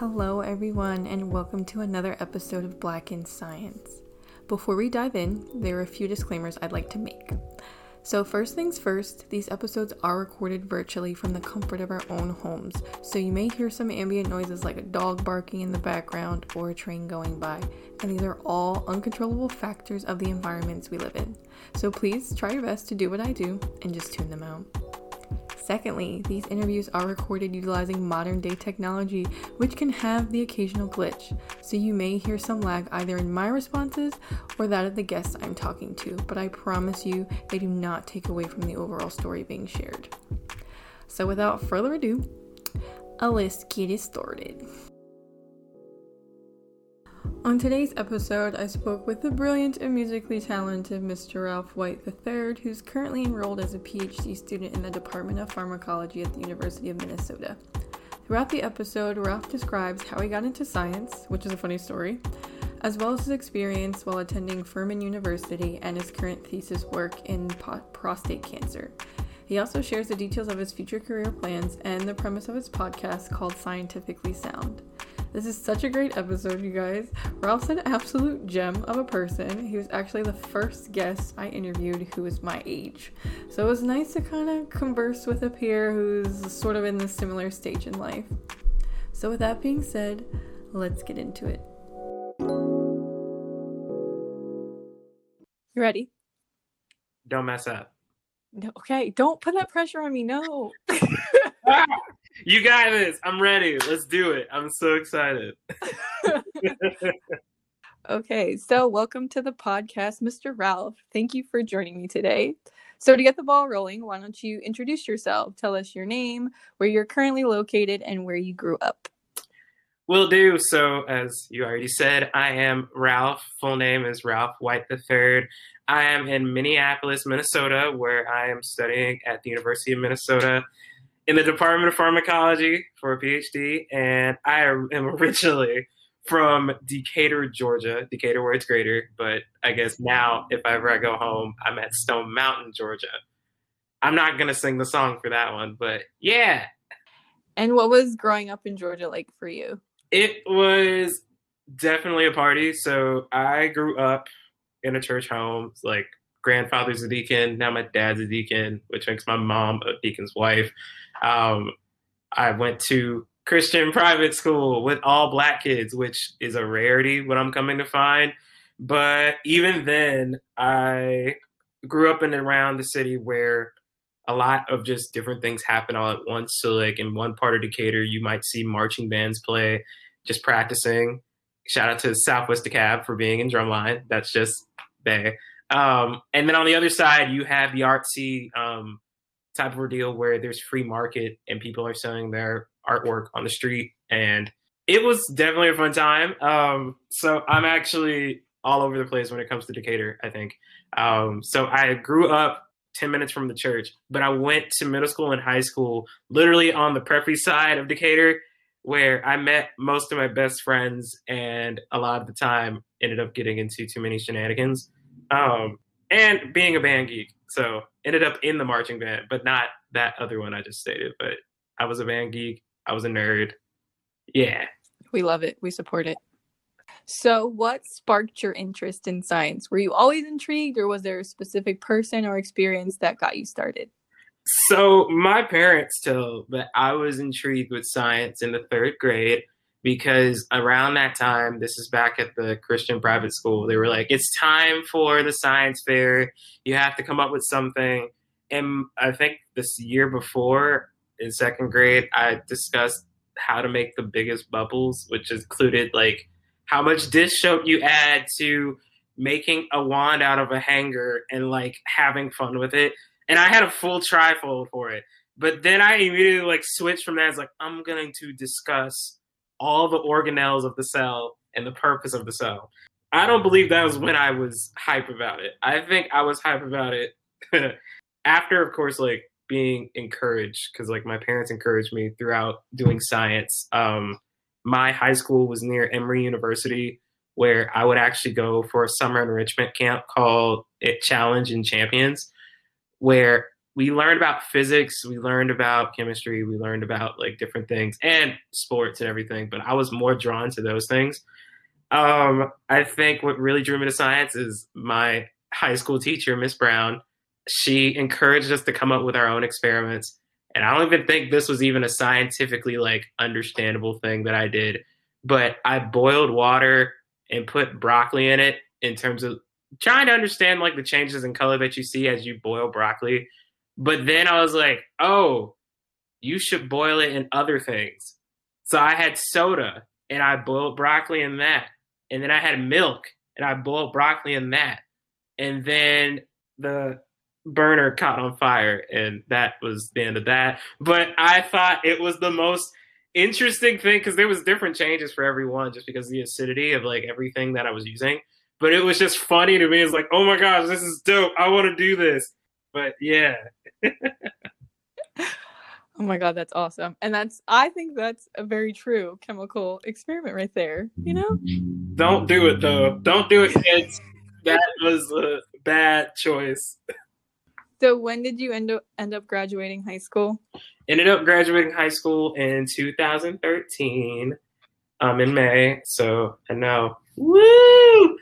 Hello, everyone, and welcome to another episode of Black in Science. Before we dive in, there are a few disclaimers I'd like to make. So, first things first, these episodes are recorded virtually from the comfort of our own homes, so you may hear some ambient noises like a dog barking in the background or a train going by, and these are all uncontrollable factors of the environments we live in. So, please try your best to do what I do and just tune them out. Secondly, these interviews are recorded utilizing modern day technology, which can have the occasional glitch, so you may hear some lag either in my responses or that of the guests I'm talking to, but I promise you they do not take away from the overall story being shared. So, without further ado, let's get it started. On today's episode, I spoke with the brilliant and musically talented Mr. Ralph White III, who's currently enrolled as a PhD student in the Department of Pharmacology at the University of Minnesota. Throughout the episode, Ralph describes how he got into science, which is a funny story, as well as his experience while attending Furman University and his current thesis work in po- prostate cancer. He also shares the details of his future career plans and the premise of his podcast called Scientifically Sound. This is such a great episode, you guys. Ralph's an absolute gem of a person. He was actually the first guest I interviewed who was my age. So it was nice to kind of converse with a peer who's sort of in the similar stage in life. So, with that being said, let's get into it. You ready? Don't mess up. No, okay, don't put that pressure on me. No. you got this. I'm ready. Let's do it. I'm so excited. okay, so welcome to the podcast, Mr. Ralph. Thank you for joining me today. So, to get the ball rolling, why don't you introduce yourself? Tell us your name, where you're currently located, and where you grew up. Will do. So, as you already said, I am Ralph. Full name is Ralph White III. I am in Minneapolis, Minnesota, where I am studying at the University of Minnesota in the Department of Pharmacology for a PhD. And I am originally from Decatur, Georgia, Decatur where it's greater. But I guess now, if ever I go home, I'm at Stone Mountain, Georgia. I'm not going to sing the song for that one, but yeah. And what was growing up in Georgia like for you? It was definitely a party. So I grew up in a church home. Like grandfather's a deacon, now my dad's a deacon, which makes my mom a deacon's wife. Um, I went to Christian private school with all black kids, which is a rarity. What I'm coming to find, but even then, I grew up in and around the city where a lot of just different things happen all at once. So, like in one part of Decatur, you might see marching bands play, just practicing. Shout out to Southwest DeKalb for being in drumline. That's just there. Um, and then on the other side, you have the artsy um, type of ordeal where there's free market and people are selling their artwork on the street. And it was definitely a fun time. Um, so I'm actually all over the place when it comes to Decatur, I think. Um, so I grew up 10 minutes from the church, but I went to middle school and high school literally on the preppy side of Decatur where I met most of my best friends and a lot of the time ended up getting into too many shenanigans. Um, and being a band geek. So ended up in the marching band, but not that other one I just stated. But I was a band geek. I was a nerd. Yeah. We love it. We support it. So, what sparked your interest in science? Were you always intrigued, or was there a specific person or experience that got you started? So, my parents tell that I was intrigued with science in the third grade because around that time, this is back at the Christian private school, they were like, it's time for the science fair. You have to come up with something. And I think this year before in second grade, I discussed how to make the biggest bubbles, which included like how much dish soap you add to making a wand out of a hanger and like having fun with it. And I had a full trifold for it. But then I immediately like switched from that. It's like, I'm going to discuss all the organelles of the cell and the purpose of the cell. I don't believe that was when I was hype about it. I think I was hype about it after, of course, like being encouraged because like my parents encouraged me throughout doing science. Um, my high school was near Emory University, where I would actually go for a summer enrichment camp called It Challenge and Champions, where we learned about physics, we learned about chemistry, we learned about like different things and sports and everything. But I was more drawn to those things. Um, I think what really drew me to science is my high school teacher, Miss Brown. She encouraged us to come up with our own experiments. And I don't even think this was even a scientifically like understandable thing that I did. But I boiled water and put broccoli in it in terms of trying to understand like the changes in color that you see as you boil broccoli. But then I was like, oh, you should boil it in other things. So I had soda and I boiled broccoli in that. And then I had milk and I boiled broccoli in that. And then the burner caught on fire and that was the end of that. But I thought it was the most interesting thing because there was different changes for everyone just because the acidity of like everything that I was using. But it was just funny to me. It's like, oh my gosh, this is dope. I want to do this. But yeah. oh my god, that's awesome. And that's I think that's a very true chemical experiment right there, you know? Don't do it though. Don't do it, kids. that was a bad choice. So when did you end up end up graduating high school? Ended up graduating high school in 2013, um, in May. So I know, woo!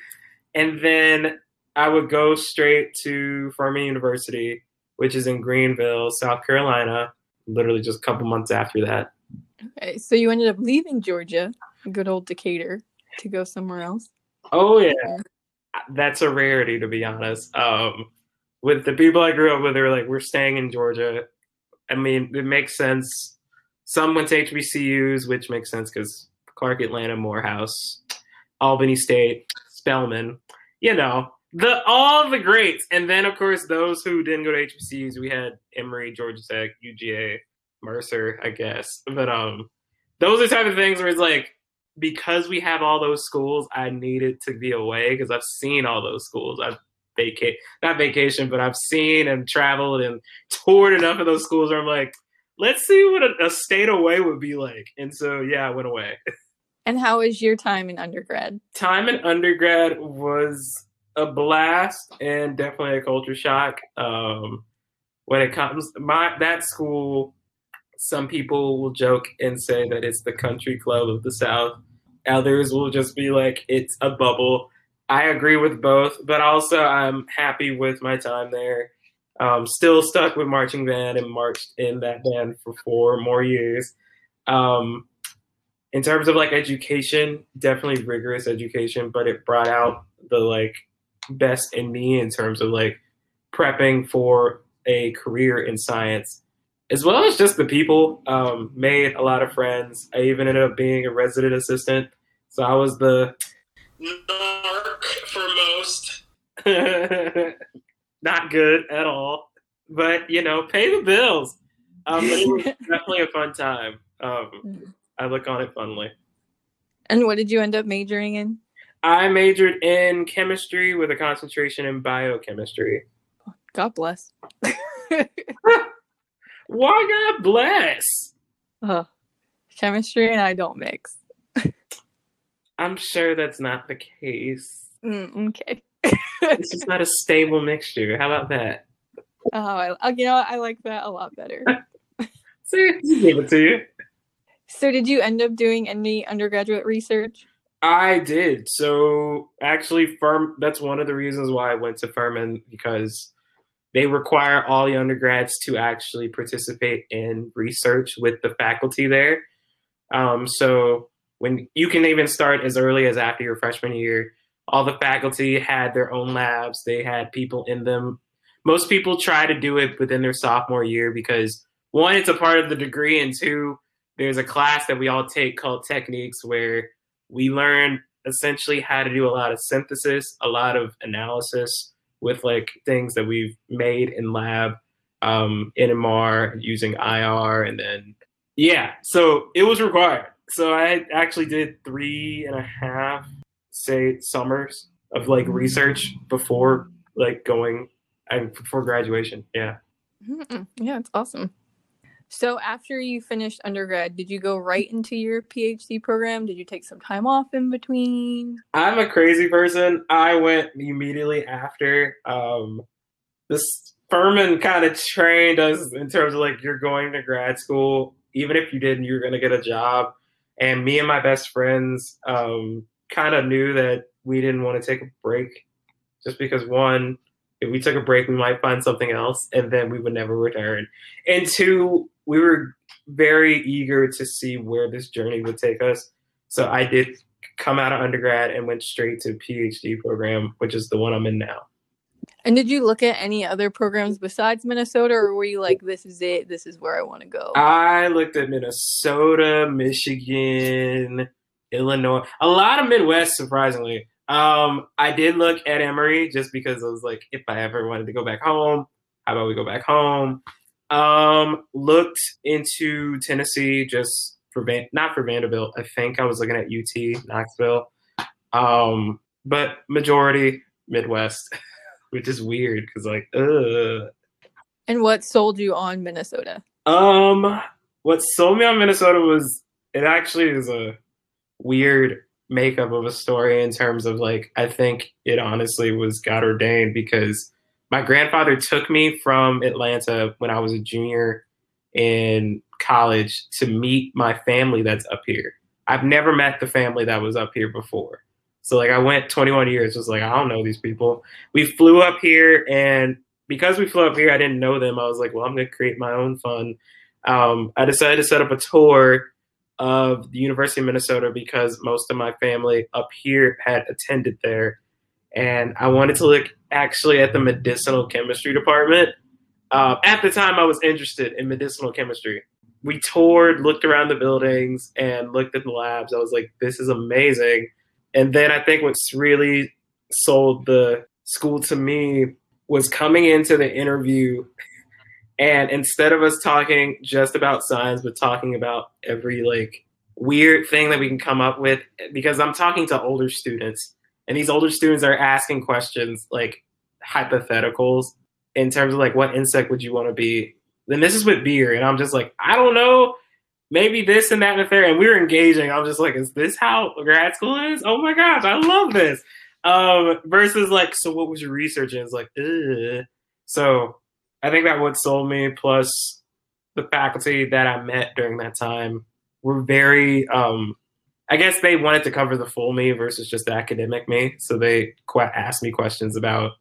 And then I would go straight to Furman University, which is in Greenville, South Carolina. Literally just a couple months after that. Okay, so you ended up leaving Georgia, good old Decatur, to go somewhere else. Oh yeah, that's a rarity to be honest. Um, with the people I grew up with, they were like, we're staying in Georgia. I mean, it makes sense. Some went to HBCUs, which makes sense because Clark Atlanta, Morehouse, Albany State, Spelman, you know, the all the greats. And then, of course, those who didn't go to HBCUs, we had Emory, Georgia Tech, UGA, Mercer, I guess. But um, those are type of things where it's like, because we have all those schools, I needed to be away because I've seen all those schools. I've vacate not vacation, but I've seen and traveled and toured enough of those schools where I'm like, let's see what a, a state away would be like. And so yeah, I went away. And how was your time in undergrad? Time in undergrad was a blast and definitely a culture shock. Um, when it comes my that school, some people will joke and say that it's the country club of the South. Others will just be like it's a bubble. I agree with both, but also I'm happy with my time there. Um, still stuck with marching band and marched in that band for four more years. Um, in terms of like education, definitely rigorous education, but it brought out the like best in me in terms of like prepping for a career in science, as well as just the people. Um, made a lot of friends. I even ended up being a resident assistant, so I was the narc for most. Not good at all, but you know, pay the bills. Um, it was definitely a fun time. Um, I look on it fondly. And what did you end up majoring in? I majored in chemistry with a concentration in biochemistry. God bless. Why God bless? Uh, chemistry and I don't mix. I'm sure that's not the case. Mm, okay. it's just not a stable mixture. How about that? Oh, I, you know, I like that a lot better. See, give it to you. So, did you end up doing any undergraduate research? I did. So, actually, Firm. That's one of the reasons why I went to Furman because they require all the undergrads to actually participate in research with the faculty there. Um, so when you can even start as early as after your freshman year. All the faculty had their own labs, they had people in them. Most people try to do it within their sophomore year because one, it's a part of the degree, and two, there's a class that we all take called techniques where we learn essentially how to do a lot of synthesis, a lot of analysis with like things that we've made in lab, um, NMR using IR, and then yeah, so it was required so I actually did three and a half, say, summers of like research before like going and before graduation. Yeah. Mm-hmm. Yeah, it's awesome. So after you finished undergrad, did you go right into your PhD program? Did you take some time off in between? I'm a crazy person. I went immediately after. Um, this Furman kind of trained us in terms of like you're going to grad school, even if you didn't, you're going to get a job. And me and my best friends um, kind of knew that we didn't want to take a break, just because one, if we took a break, we might find something else, and then we would never return. And two, we were very eager to see where this journey would take us. So I did come out of undergrad and went straight to PhD program, which is the one I'm in now. And did you look at any other programs besides Minnesota, or were you like, this is it, this is where I want to go? I looked at Minnesota, Michigan, Illinois, a lot of Midwest, surprisingly. Um, I did look at Emory just because I was like, if I ever wanted to go back home, how about we go back home? Um, looked into Tennessee just for Van- not for Vanderbilt. I think I was looking at UT Knoxville. Um, but majority Midwest. which is weird because like, ugh. And what sold you on Minnesota? Um, what sold me on Minnesota was it actually is a weird makeup of a story in terms of like I think it honestly was God ordained because my grandfather took me from Atlanta when I was a junior in college to meet my family that's up here. I've never met the family that was up here before. So like I went 21 years, was like I don't know these people. We flew up here, and because we flew up here, I didn't know them. I was like, well, I'm gonna create my own fun. Um, I decided to set up a tour of the University of Minnesota because most of my family up here had attended there, and I wanted to look actually at the medicinal chemistry department. Uh, at the time, I was interested in medicinal chemistry. We toured, looked around the buildings, and looked at the labs. I was like, this is amazing and then I think what's really sold the school to me was coming into the interview and instead of us talking just about science but talking about every like weird thing that we can come up with because i'm talking to older students and these older students are asking questions like hypotheticals in terms of like what insect would you want to be then this is with beer and i'm just like i don't know maybe this and that and the third. And we were engaging. I'm just like, is this how grad school is? Oh my gosh, I love this. Um, versus like, so what was your research? And it's like, Ugh. so I think that what sold me plus the faculty that I met during that time were very, um, I guess they wanted to cover the full me versus just the academic me. So they asked me questions about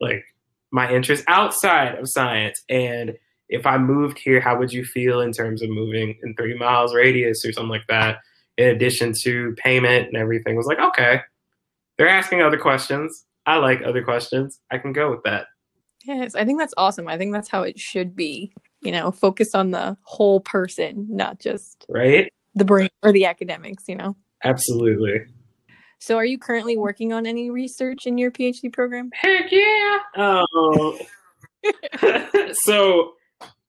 like my interests outside of science and if I moved here, how would you feel in terms of moving in three miles radius or something like that? In addition to payment and everything, was like, okay, they're asking other questions. I like other questions. I can go with that. Yes, I think that's awesome. I think that's how it should be. You know, focus on the whole person, not just right the brain or the academics. You know, absolutely. So, are you currently working on any research in your PhD program? Heck yeah! Oh, so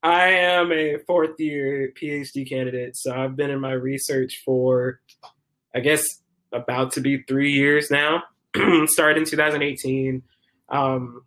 I am a fourth year PhD candidate, so I've been in my research for, I guess, about to be three years now. Started in 2018. Um,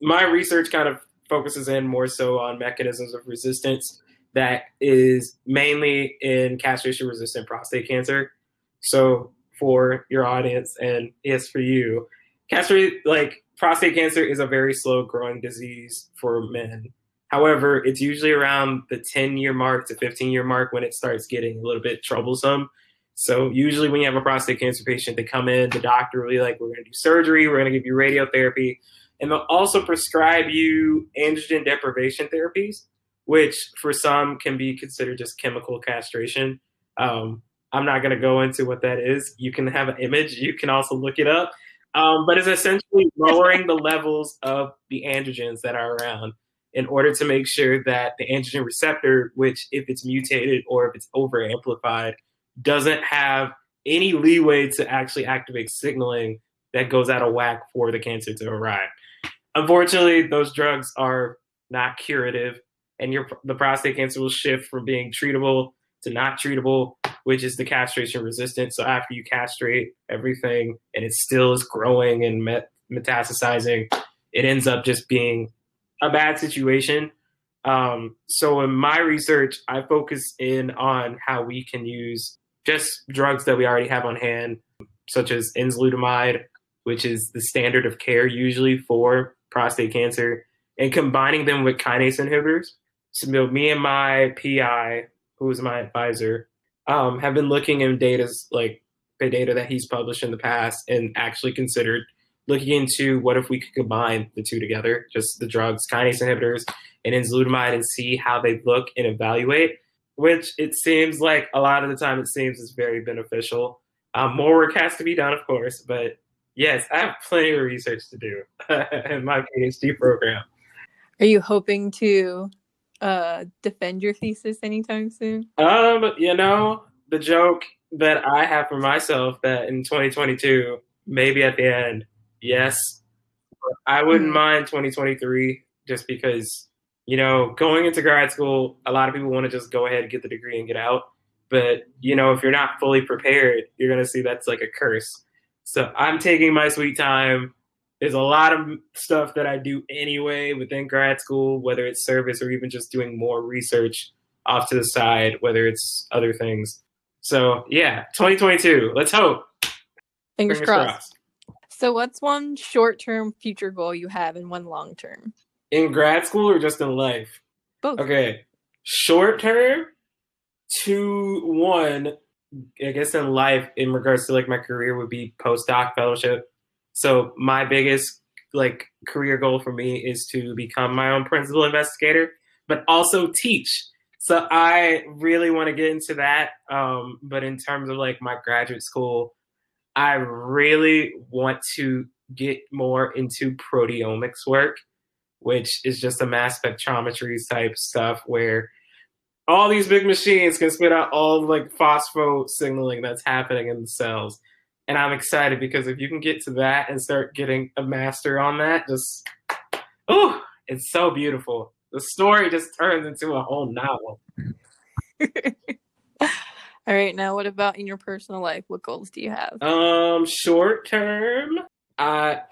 my research kind of focuses in more so on mechanisms of resistance that is mainly in castration resistant prostate cancer. So, for your audience, and yes, for you, castrate like prostate cancer is a very slow growing disease for men. However, it's usually around the 10 year mark to 15 year mark when it starts getting a little bit troublesome. So usually when you have a prostate cancer patient, they come in, the doctor will be like, we're going to do surgery, we're going to give you radiotherapy, and they'll also prescribe you androgen deprivation therapies, which for some can be considered just chemical castration. Um, I'm not going to go into what that is. You can have an image. You can also look it up. Um, but it's essentially lowering the levels of the androgens that are around in order to make sure that the androgen receptor, which if it's mutated or if it's over amplified, doesn't have any leeway to actually activate signaling that goes out of whack for the cancer to arrive. Unfortunately, those drugs are not curative, and your the prostate cancer will shift from being treatable to not treatable, which is the castration resistant. So after you castrate everything and it still is growing and met- metastasizing, it ends up just being a bad situation. Um, so in my research, I focus in on how we can use just drugs that we already have on hand, such as enzalutamide, which is the standard of care usually for prostate cancer. and combining them with kinase inhibitors. So me and my PI, who is my advisor, um, have been looking in data's like the data that he's published in the past and actually considered looking into what if we could combine the two together, just the drugs, kinase inhibitors, and enzalutamide, and see how they look and evaluate. Which it seems like a lot of the time it seems is very beneficial. Um, more work has to be done, of course, but yes, I have plenty of research to do in my PhD program. Are you hoping to uh, defend your thesis anytime soon? Um, you know, the joke that I have for myself that in 2022, maybe at the end, yes, I wouldn't mm-hmm. mind 2023 just because, you know, going into grad school, a lot of people want to just go ahead and get the degree and get out. But, you know, if you're not fully prepared, you're going to see that's like a curse. So I'm taking my sweet time. There's a lot of stuff that I do anyway within grad school, whether it's service or even just doing more research off to the side, whether it's other things. So yeah, 2022. Let's hope. Fingers, Fingers crossed. crossed. So, what's one short-term future goal you have, and one long-term? In grad school or just in life? Both. Okay, short term. Two one. I guess in life, in regards to like my career, would be postdoc fellowship. So my biggest like career goal for me is to become my own principal investigator, but also teach. So I really want to get into that. Um, but in terms of like my graduate school, I really want to get more into proteomics work, which is just a mass spectrometry type stuff where all these big machines can spit out all like phospho signaling that's happening in the cells. And I'm excited because if you can get to that and start getting a master on that, just oh, it's so beautiful the story just turns into a whole novel. All right, now what about in your personal life? What goals do you have? Um, short term, I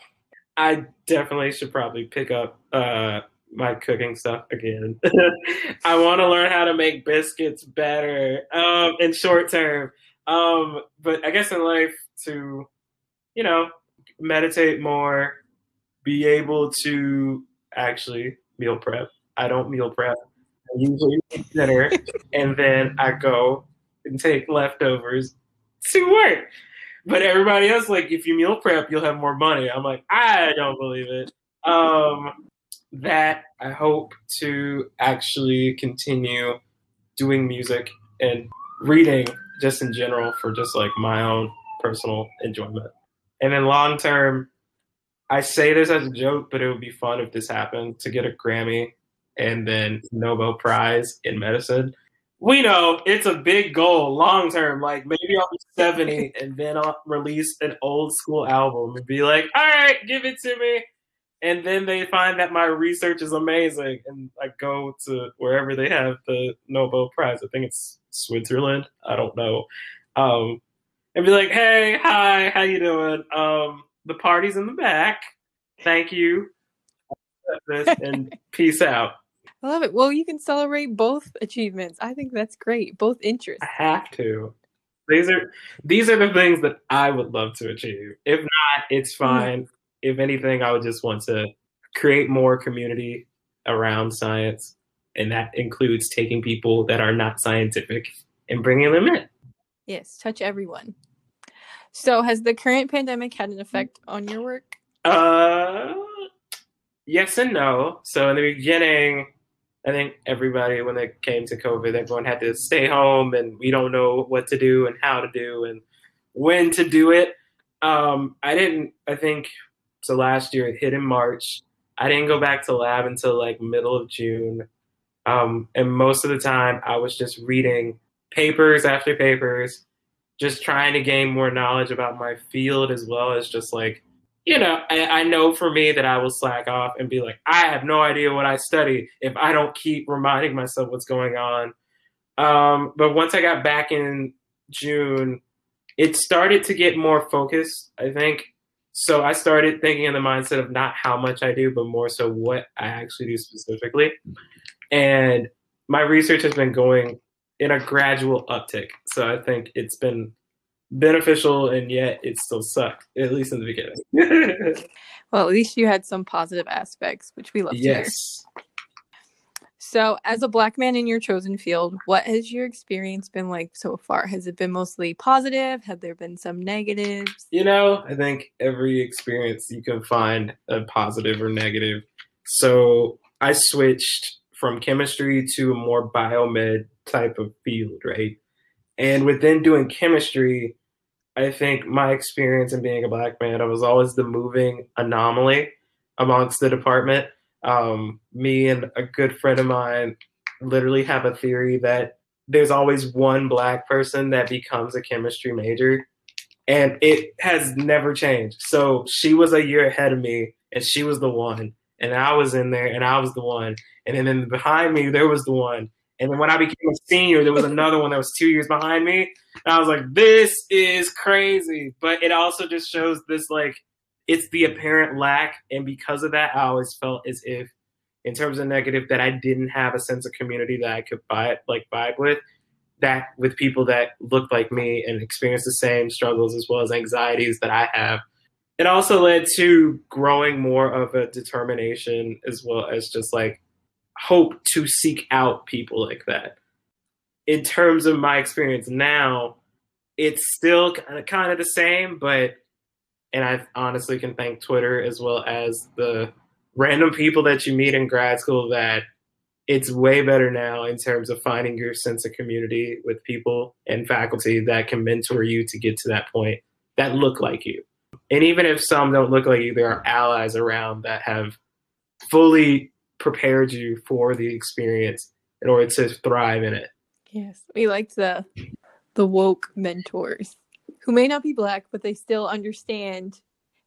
I definitely should probably pick up uh my cooking stuff again. I want to learn how to make biscuits better. Um, in short term. Um, but I guess in life to, you know, meditate more, be able to actually meal prep I don't meal prep. I usually eat dinner and then I go and take leftovers to work. But everybody else, like, if you meal prep, you'll have more money. I'm like, I don't believe it. Um, that I hope to actually continue doing music and reading just in general for just like my own personal enjoyment. And then long term, I say this as a joke, but it would be fun if this happened to get a Grammy and then Nobel Prize in medicine. We know it's a big goal long term. Like maybe I'll be 70 and then I'll release an old school album and be like, all right, give it to me. And then they find that my research is amazing and I go to wherever they have the Nobel Prize. I think it's Switzerland. I don't know. Um, and be like, hey, hi, how you doing? Um, the party's in the back. Thank you. and peace out. I love it. Well, you can celebrate both achievements. I think that's great. Both interests. I have to. These are these are the things that I would love to achieve. If not, it's mm-hmm. fine. If anything, I would just want to create more community around science, and that includes taking people that are not scientific and bringing them in. Yes, touch everyone. So, has the current pandemic had an effect on your work? Uh, yes and no. So, in the beginning, I think everybody, when it came to COVID, everyone had to stay home and we don't know what to do and how to do and when to do it. Um, I didn't, I think, so last year it hit in March. I didn't go back to lab until like middle of June. Um, and most of the time I was just reading papers after papers, just trying to gain more knowledge about my field as well as just like you know, I, I, know for me that I will slack off and be like, I have no idea what I study if I don't keep reminding myself what's going on. Um, but once I got back in June, it started to get more focused, I think. So I started thinking in the mindset of not how much I do, but more so what I actually do specifically. And my research has been going in a gradual uptick. So I think it's been beneficial, and yet it still sucked, at least in the beginning. well, at least you had some positive aspects, which we love to hear. So, as a black man in your chosen field, what has your experience been like so far? Has it been mostly positive? Have there been some negatives? You know, I think every experience you can find a positive or negative. So I switched from chemistry to a more biomed type of field, right? And within doing chemistry, I think my experience in being a black man, I was always the moving anomaly amongst the department. Um, me and a good friend of mine literally have a theory that there's always one black person that becomes a chemistry major, and it has never changed. So she was a year ahead of me, and she was the one, and I was in there, and I was the one, and then, behind me there was the one, and then when I became a senior, there was another one that was two years behind me. And I was like, this is crazy. But it also just shows this like it's the apparent lack. And because of that, I always felt as if, in terms of negative, that I didn't have a sense of community that I could like vibe with. That with people that looked like me and experienced the same struggles as well as anxieties that I have. It also led to growing more of a determination as well as just like hope to seek out people like that. In terms of my experience now, it's still kind of the same, but and I honestly can thank Twitter as well as the random people that you meet in grad school that it's way better now in terms of finding your sense of community with people and faculty that can mentor you to get to that point that look like you. And even if some don't look like you, there are allies around that have fully prepared you for the experience in order to thrive in it. Yes, we liked the the woke mentors who may not be black, but they still understand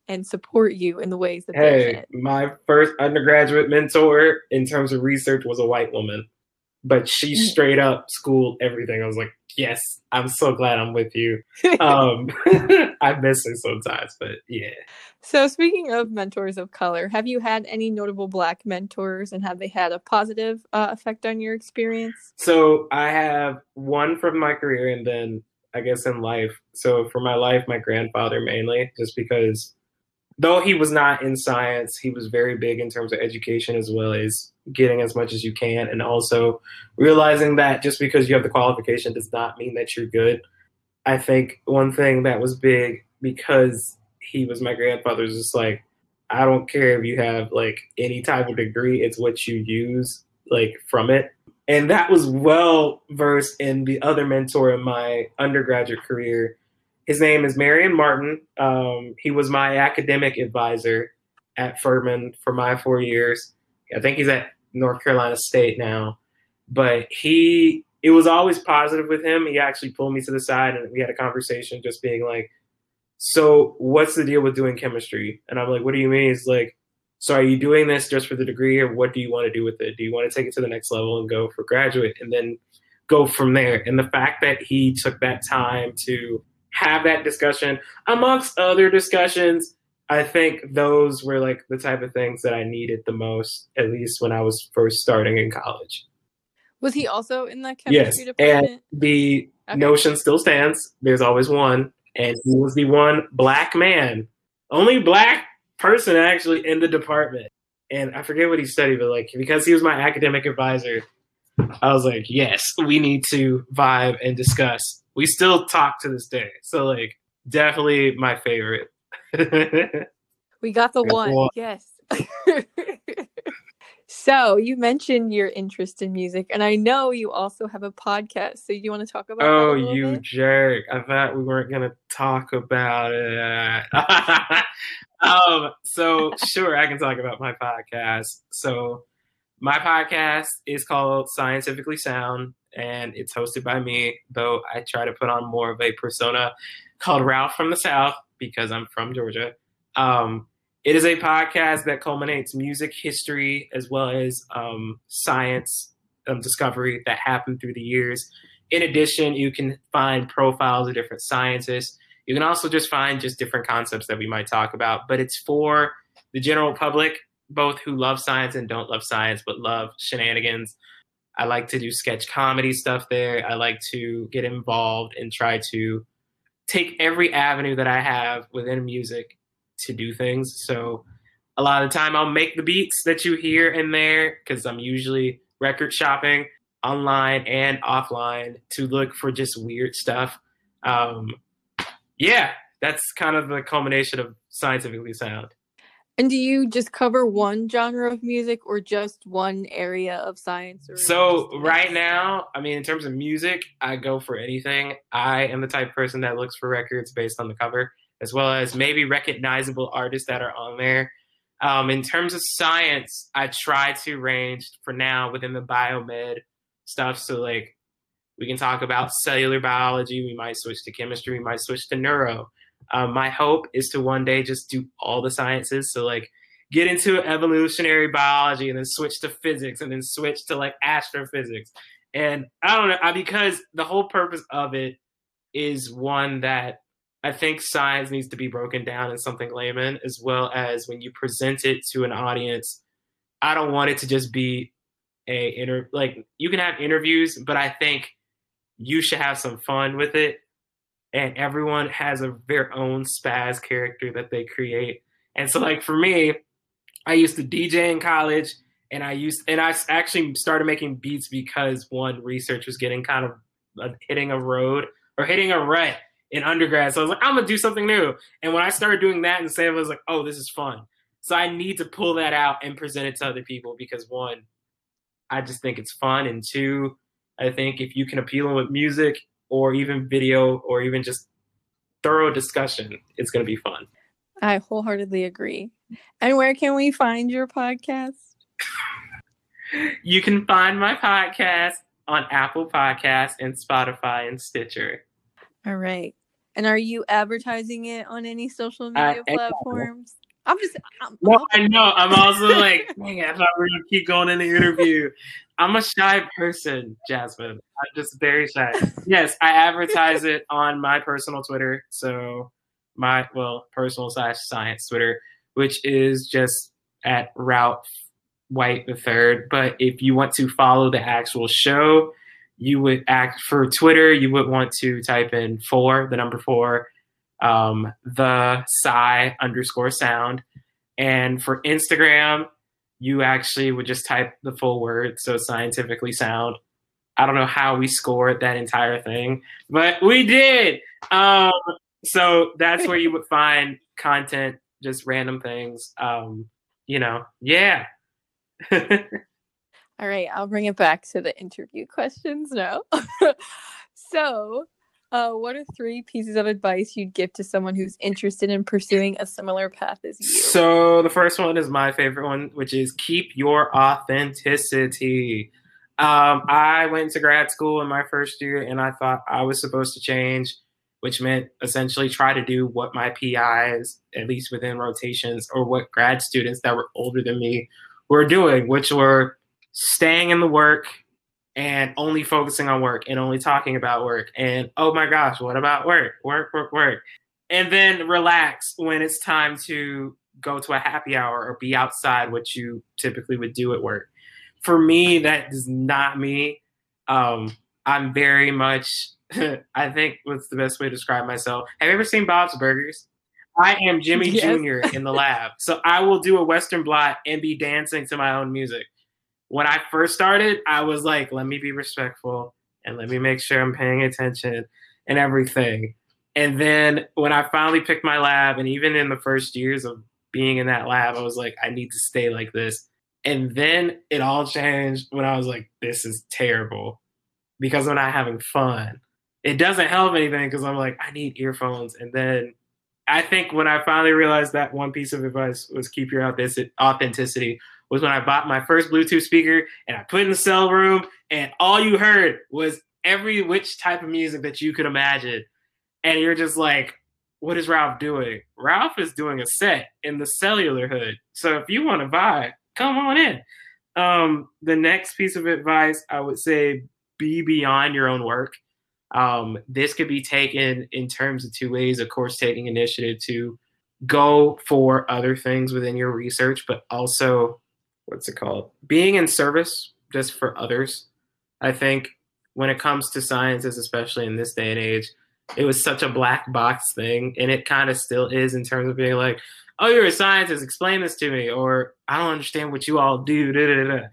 and support you in the ways that hey, my first undergraduate mentor in terms of research was a white woman, but she mm. straight up schooled everything. I was like, yes, I'm so glad I'm with you. Um, I miss her sometimes, but yeah. So, speaking of mentors of color, have you had any notable Black mentors, and have they had a positive uh, effect on your experience? So, I have one from my career, and then I guess in life. So, for my life, my grandfather mainly, just because though he was not in science, he was very big in terms of education as well as getting as much as you can, and also realizing that just because you have the qualification does not mean that you're good. I think one thing that was big because he was my grandfather grandfather's just like I don't care if you have like any type of degree, it's what you use like from it. And that was well versed in the other mentor in my undergraduate career. His name is Marion Martin. Um, he was my academic advisor at Furman for my four years. I think he's at North Carolina State now. But he, it was always positive with him. He actually pulled me to the side and we had a conversation just being like, so what's the deal with doing chemistry? And I'm like, what do you mean? He's like, so are you doing this just for the degree or what do you want to do with it? Do you want to take it to the next level and go for graduate and then go from there? And the fact that he took that time to have that discussion amongst other discussions, I think those were like the type of things that I needed the most, at least when I was first starting in college. Was he also in the chemistry yes, department? And the okay. notion still stands. There's always one and he was the one black man, only black person actually in the department. And I forget what he studied, but like because he was my academic advisor, I was like, yes, we need to vibe and discuss. We still talk to this day, so like definitely my favorite. we got the one. one. Yes. So you mentioned your interest in music, and I know you also have a podcast. So you want to talk about? Oh, you bit? jerk! I thought we weren't going to talk about it. um, so sure, I can talk about my podcast. So my podcast is called Scientifically Sound, and it's hosted by me. Though I try to put on more of a persona called Ralph from the South because I'm from Georgia. Um, it is a podcast that culminates music history as well as um, science um, discovery that happened through the years. In addition, you can find profiles of different scientists. You can also just find just different concepts that we might talk about, but it's for the general public, both who love science and don't love science, but love shenanigans. I like to do sketch comedy stuff there. I like to get involved and try to take every avenue that I have within music to do things. So a lot of the time I'll make the beats that you hear in there because I'm usually record shopping online and offline to look for just weird stuff. Um, yeah, that's kind of the culmination of scientifically sound. And do you just cover one genre of music or just one area of science? so right now, I mean, in terms of music, I go for anything. I am the type of person that looks for records based on the cover, as well as maybe recognizable artists that are on there. Um, in terms of science, I try to range for now within the biomed stuff. So like we can talk about cellular biology. We might switch to chemistry. We might switch to neuro. Um, my hope is to one day just do all the sciences. So like get into evolutionary biology and then switch to physics and then switch to like astrophysics. And I don't know I, because the whole purpose of it is one that I think science needs to be broken down in something layman, as well as when you present it to an audience. I don't want it to just be a inter like you can have interviews, but I think you should have some fun with it and everyone has a their own spaz character that they create. And so like for me, I used to DJ in college and I used and I actually started making beats because one research was getting kind of hitting a road or hitting a rut in undergrad. So I was like, I'm gonna do something new. And when I started doing that and Sam was like, oh, this is fun. So I need to pull that out and present it to other people because one, I just think it's fun, and two, I think if you can appeal with music or even video or even just thorough discussion, it's going to be fun. I wholeheartedly agree. And where can we find your podcast? you can find my podcast on Apple Podcasts and Spotify and Stitcher. All right. And are you advertising it on any social media uh, platforms? I'm just. I'm, no, i know. I'm also like, dang, I thought we were gonna keep going in the interview. I'm a shy person, Jasmine. I'm just very shy. yes, I advertise it on my personal Twitter. So my well, personal slash science Twitter, which is just at Ralph White the Third. But if you want to follow the actual show, you would act for Twitter. You would want to type in four, the number four, um, the psi underscore sound. And for Instagram, you actually would just type the full word, so scientifically sound. I don't know how we scored that entire thing, but we did. Um, so that's where you would find content, just random things. Um, you know, yeah. All right, I'll bring it back to the interview questions now. so, uh, what are three pieces of advice you'd give to someone who's interested in pursuing a similar path as you? So the first one is my favorite one, which is keep your authenticity. Um, I went to grad school in my first year, and I thought I was supposed to change, which meant essentially try to do what my PIs, at least within rotations, or what grad students that were older than me were doing, which were staying in the work, and only focusing on work and only talking about work and oh my gosh what about work work work work and then relax when it's time to go to a happy hour or be outside what you typically would do at work for me that is not me um, i'm very much i think what's the best way to describe myself have you ever seen bob's burgers I am Jimmy yes. Jr. in the lab. So I will do a Western blot and be dancing to my own music when I first started, I was like, let me be respectful and let me make sure I'm paying attention and everything. And then when I finally picked my lab, and even in the first years of being in that lab, I was like, I need to stay like this. And then it all changed when I was like, this is terrible because I'm not having fun. It doesn't help anything because I'm like, I need earphones. And then I think when I finally realized that one piece of advice was keep your authenticity was when I bought my first Bluetooth speaker and I put in the cell room and all you heard was every which type of music that you could imagine. And you're just like, what is Ralph doing? Ralph is doing a set in the cellular hood. So if you want to buy, come on in. Um, the next piece of advice I would say be beyond your own work. Um, this could be taken in terms of two ways, of course, taking initiative to go for other things within your research, but also what's it called? Being in service just for others. I think when it comes to sciences, especially in this day and age, it was such a black box thing, and it kind of still is in terms of being like, "Oh, you're a scientist. Explain this to me," or "I don't understand what you all do." Da, da, da.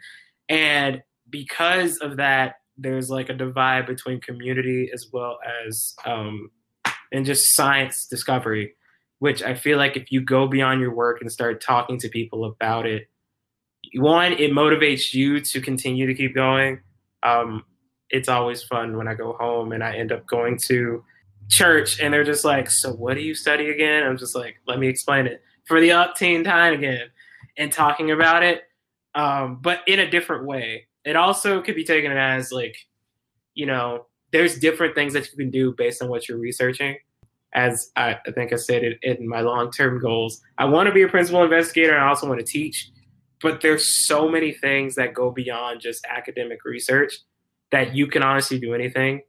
And because of that, there's like a divide between community as well as um, and just science discovery, which I feel like if you go beyond your work and start talking to people about it, one, it motivates you to continue to keep going. Um, it's always fun when I go home and I end up going to church and they're just like, So what do you study again? I'm just like, Let me explain it for the upteen time again and talking about it, um, but in a different way. It also could be taken as like, you know, there's different things that you can do based on what you're researching. As I, I think I stated in my long term goals, I want to be a principal investigator and I also want to teach. But there's so many things that go beyond just academic research that you can honestly do anything.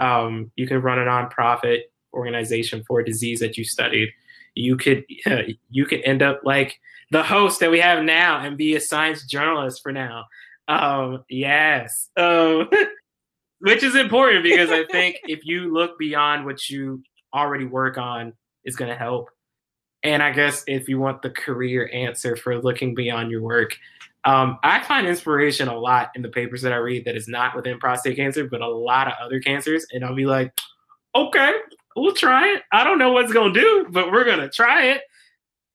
Um, you can run a nonprofit organization for a disease that you studied. You could uh, you could end up like the host that we have now and be a science journalist for now. Um, yes, um, which is important because I think if you look beyond what you already work on, is going to help. And I guess if you want the career answer for looking beyond your work, um, I find inspiration a lot in the papers that I read that is not within prostate cancer, but a lot of other cancers. And I'll be like, okay, we'll try it. I don't know what's going to do, but we're going to try it.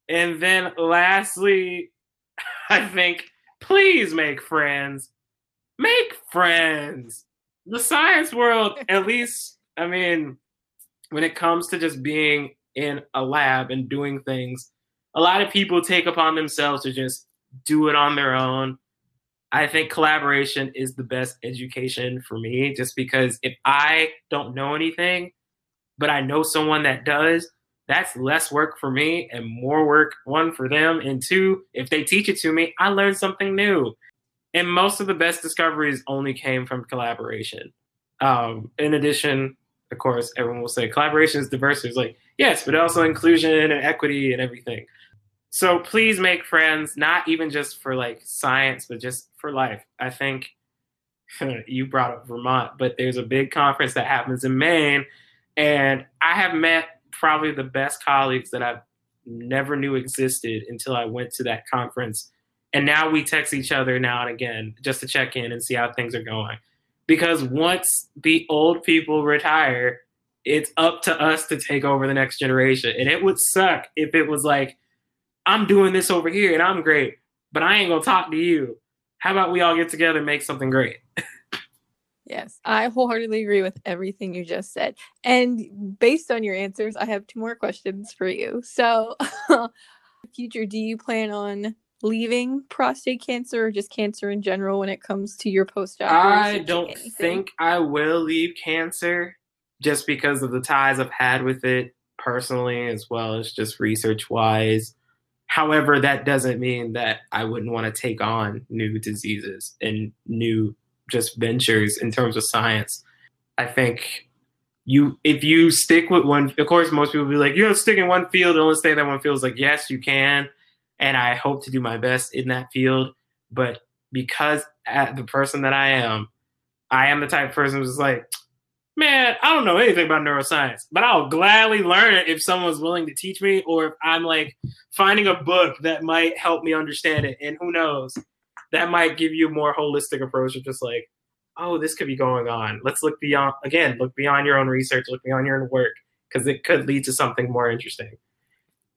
And then lastly, I think please make friends. Make friends. The science world, at least, I mean, when it comes to just being in a lab and doing things, a lot of people take upon themselves to just do it on their own. I think collaboration is the best education for me just because if I don't know anything, but I know someone that does, that's less work for me and more work, one, for them. And two, if they teach it to me, I learn something new. And most of the best discoveries only came from collaboration. Um, in addition, of course, everyone will say collaboration is diversity. It's like, yes, but also inclusion and equity and everything. So please make friends, not even just for like science, but just for life. I think you brought up Vermont, but there's a big conference that happens in Maine, and I have met probably the best colleagues that I've never knew existed until I went to that conference. And now we text each other now and again just to check in and see how things are going. Because once the old people retire, it's up to us to take over the next generation. And it would suck if it was like, I'm doing this over here and I'm great, but I ain't gonna talk to you. How about we all get together and make something great? yes, I wholeheartedly agree with everything you just said. And based on your answers, I have two more questions for you. So, future, do you plan on leaving prostate cancer or just cancer in general when it comes to your postdoc? I don't anything? think I will leave cancer just because of the ties I've had with it personally, as well as just research wise. However, that doesn't mean that I wouldn't want to take on new diseases and new just ventures in terms of science. I think you if you stick with one of course most people will be like, you don't stick in one field and only stay in that one field. It's like, yes, you can. And I hope to do my best in that field. But because the person that I am, I am the type of person who's like, man, I don't know anything about neuroscience, but I'll gladly learn it if someone's willing to teach me or if I'm like finding a book that might help me understand it. And who knows, that might give you a more holistic approach of just like, oh, this could be going on. Let's look beyond, again, look beyond your own research, look beyond your own work, because it could lead to something more interesting.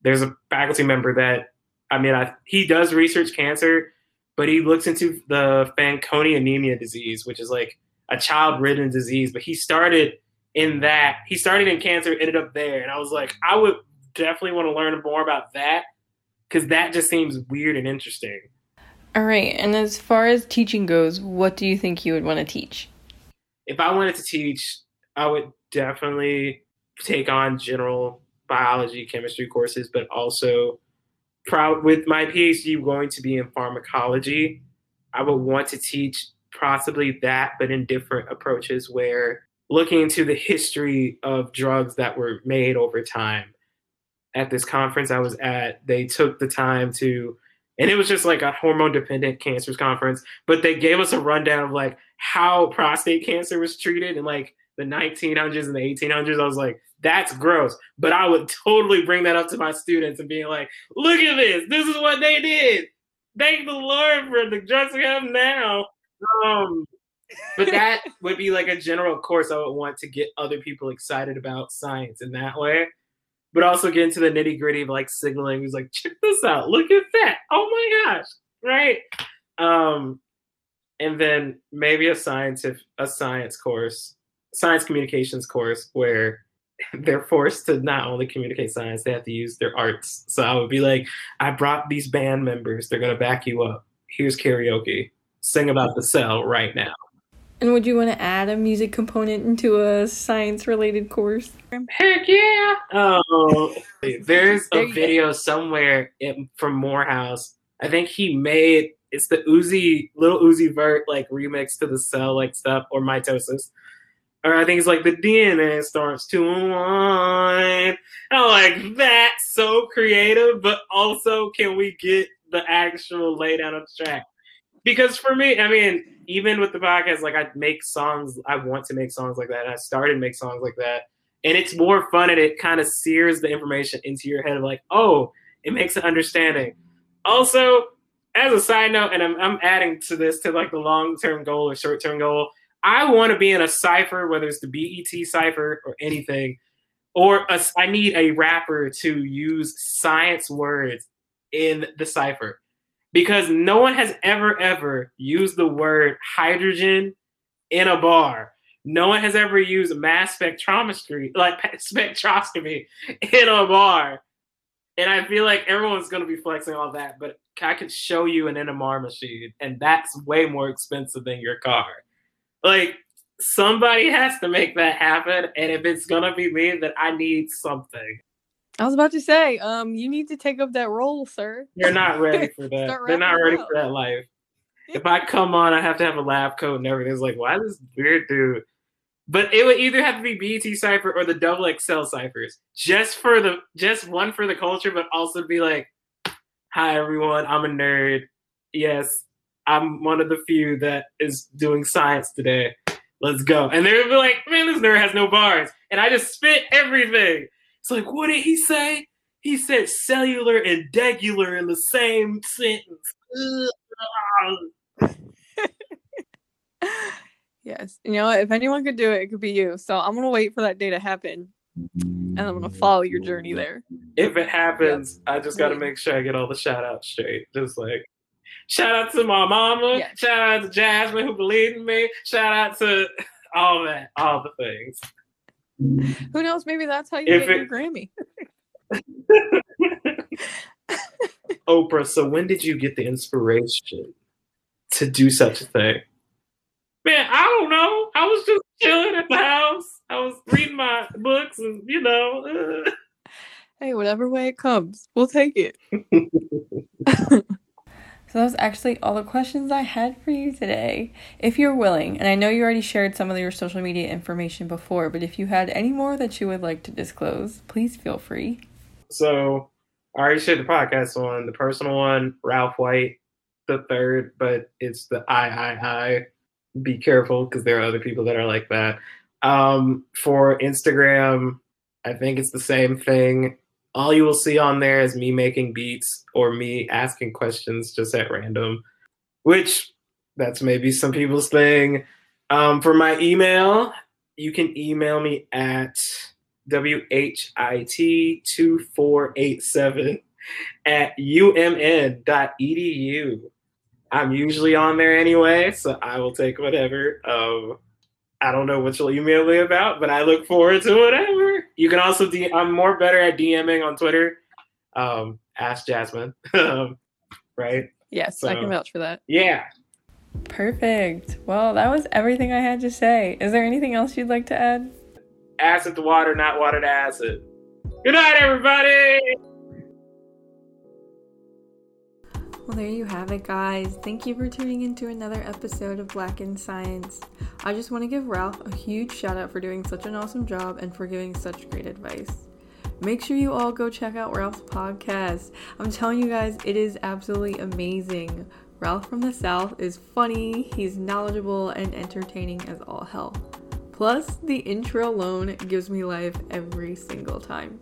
There's a faculty member that, I mean, I, he does research cancer, but he looks into the Fanconi anemia disease, which is like a child ridden disease, but he started in that. He started in cancer, ended up there. And I was like, I would definitely want to learn more about that because that just seems weird and interesting. All right. And as far as teaching goes, what do you think you would want to teach? If I wanted to teach, I would definitely take on general biology, chemistry courses, but also proud with my PhD going to be in pharmacology. I would want to teach possibly that, but in different approaches where looking into the history of drugs that were made over time. At this conference I was at, they took the time to, and it was just like a hormone dependent cancers conference, but they gave us a rundown of like how prostate cancer was treated and like the 1900s and the 1800s, I was like, that's gross. But I would totally bring that up to my students and being like, look at this. This is what they did. Thank the Lord for the drugs we have now. Um, but that would be like a general course I would want to get other people excited about science in that way. But also get into the nitty gritty of like signaling. Who's like, check this out. Look at that. Oh my gosh. Right. Um, and then maybe a scientific a science course, science communications course where they're forced to not only communicate science, they have to use their arts. So I would be like, I brought these band members, they're gonna back you up. Here's karaoke. Sing about the cell right now. And would you want to add a music component into a science related course? Heck yeah! Oh, there's a video somewhere in, from Morehouse. I think he made it's the Uzi Lil Uzi Vert like remix to the cell like stuff or mitosis. Or I think it's like the DNA starts to unwind. I'm like, that's so creative, but also can we get the actual lay down of the track? Because for me, I mean, even with the podcast, like I make songs, I want to make songs like that. And I started to make songs like that. And it's more fun and it kind of sears the information into your head of like, oh, it makes an understanding. Also, as a side note, and I'm, I'm adding to this to like the long term goal or short term goal, I want to be in a cipher, whether it's the BET cipher or anything, or a, I need a rapper to use science words in the cipher because no one has ever ever used the word hydrogen in a bar. No one has ever used mass spectrometry, like spectroscopy, in a bar. And I feel like everyone's going to be flexing all that, but I could show you an NMR machine, and that's way more expensive than your car. Like, somebody has to make that happen. And if it's going to be me, then I need something. I was about to say, um, you need to take up that role, sir. You're not ready for that. They're not ready up. for that life. If I come on, I have to have a lab coat and everything. It's like, why this weird dude? But it would either have to be BET cipher or the double XL ciphers, just for the just one for the culture, but also be like, "Hi everyone, I'm a nerd. Yes, I'm one of the few that is doing science today. Let's go." And they would be like, "Man, this nerd has no bars," and I just spit everything. It's like, what did he say? He said cellular and degular in the same sentence. yes. You know, if anyone could do it, it could be you. So I'm gonna wait for that day to happen. And I'm gonna follow your journey there. If it happens, yep. I just gotta make sure I get all the shout outs straight. Just like shout out to my mama, yes. shout out to Jasmine who believed in me, shout out to all that, all the things. Who knows? Maybe that's how you if get it... your Grammy. Oprah, so when did you get the inspiration to do such a thing? Man, I don't know. I was just chilling at the house. I was reading my books and, you know. Uh... Hey, whatever way it comes, we'll take it. So that was actually all the questions I had for you today. If you're willing, and I know you already shared some of your social media information before, but if you had any more that you would like to disclose, please feel free. So I already shared the podcast one, the personal one, Ralph White, the third, but it's the I I I. Be careful because there are other people that are like that. Um, for Instagram, I think it's the same thing all you will see on there is me making beats or me asking questions just at random, which that's maybe some people's thing. Um, for my email, you can email me at WHIT2487 at umn.edu. I'm usually on there anyway, so I will take whatever. Um, I don't know what you'll email me about, but I look forward to whatever. You can also i I'm more better at DMing on Twitter. Um, ask Jasmine, um, right? Yes, so, I can vouch for that. Yeah. Perfect. Well, that was everything I had to say. Is there anything else you'd like to add? Acid to water, not water to acid. Good night, everybody. Well, there you have it, guys. Thank you for tuning into another episode of Black in Science. I just want to give Ralph a huge shout out for doing such an awesome job and for giving such great advice. Make sure you all go check out Ralph's podcast. I'm telling you guys, it is absolutely amazing. Ralph from the South is funny, he's knowledgeable, and entertaining as all hell. Plus, the intro alone gives me life every single time.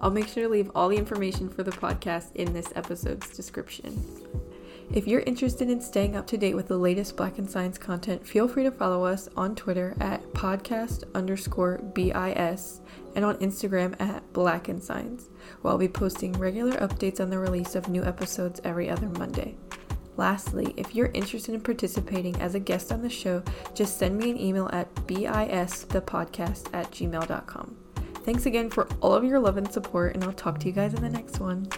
I'll make sure to leave all the information for the podcast in this episode's description. If you're interested in staying up to date with the latest Black in Science content, feel free to follow us on Twitter at podcast underscore BIS and on Instagram at Black in Science, where I'll be posting regular updates on the release of new episodes every other Monday. Lastly, if you're interested in participating as a guest on the show, just send me an email at bisthepodcast at gmail.com. Thanks again for all of your love and support, and I'll talk to you guys in the next one.